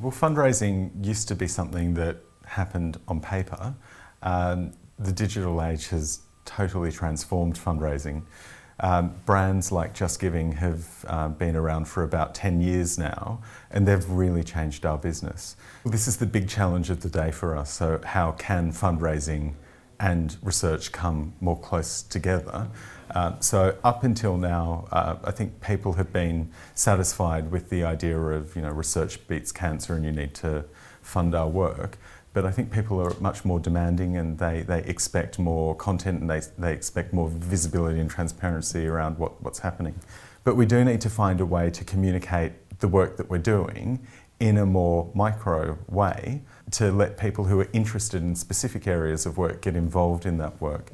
Well, fundraising used to be something that happened on paper. Um, the digital age has totally transformed fundraising. Um, brands like Just Giving have uh, been around for about 10 years now, and they've really changed our business. This is the big challenge of the day for us. So, how can fundraising and research come more close together? Uh, so, up until now, uh, I think people have been satisfied with the idea of you know research beats cancer, and you need to fund our work. But I think people are much more demanding and they, they expect more content and they, they expect more visibility and transparency around what, what's happening. But we do need to find a way to communicate the work that we're doing in a more micro way to let people who are interested in specific areas of work get involved in that work.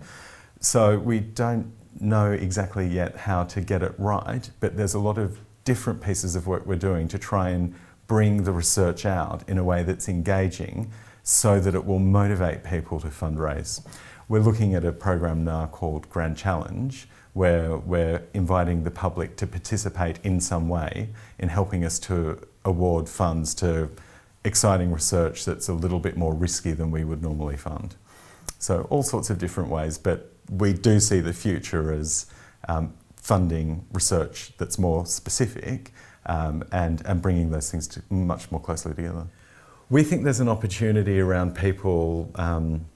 So we don't know exactly yet how to get it right, but there's a lot of different pieces of work we're doing to try and bring the research out in a way that's engaging so that it will motivate people to fundraise. We're looking at a program now called Grand Challenge, where we're inviting the public to participate in some way in helping us to award funds to exciting research that's a little bit more risky than we would normally fund. So, all sorts of different ways, but we do see the future as um, funding research that's more specific um, and, and bringing those things to much more closely together. We think there's an opportunity around people, um,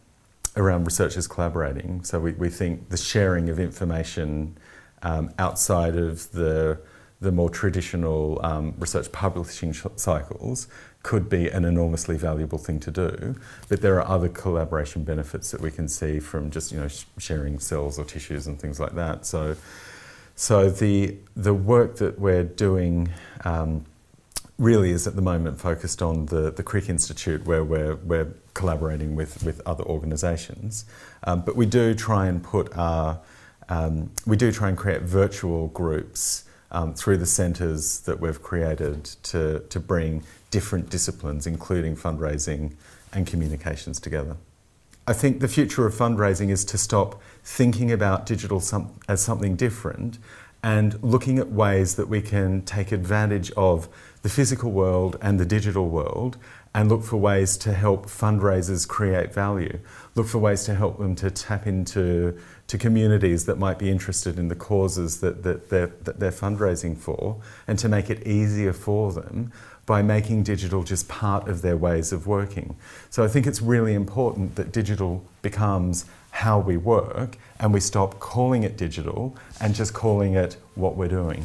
around researchers collaborating. So we, we think the sharing of information um, outside of the, the more traditional um, research publishing sh- cycles could be an enormously valuable thing to do. But there are other collaboration benefits that we can see from just you know sh- sharing cells or tissues and things like that. So, so the the work that we're doing um, really is at the moment focused on the, the Crick Institute where we're, we're collaborating with, with other organisations. Um, but we do try and put our, um, we do try and create virtual groups um, through the centres that we've created to, to bring different disciplines, including fundraising and communications together. I think the future of fundraising is to stop thinking about digital as something different and looking at ways that we can take advantage of the physical world and the digital world and look for ways to help fundraisers create value. Look for ways to help them to tap into to communities that might be interested in the causes that, that, they're, that they're fundraising for and to make it easier for them by making digital just part of their ways of working. So I think it's really important that digital becomes how we work and we stop calling it digital and just calling it what we're doing.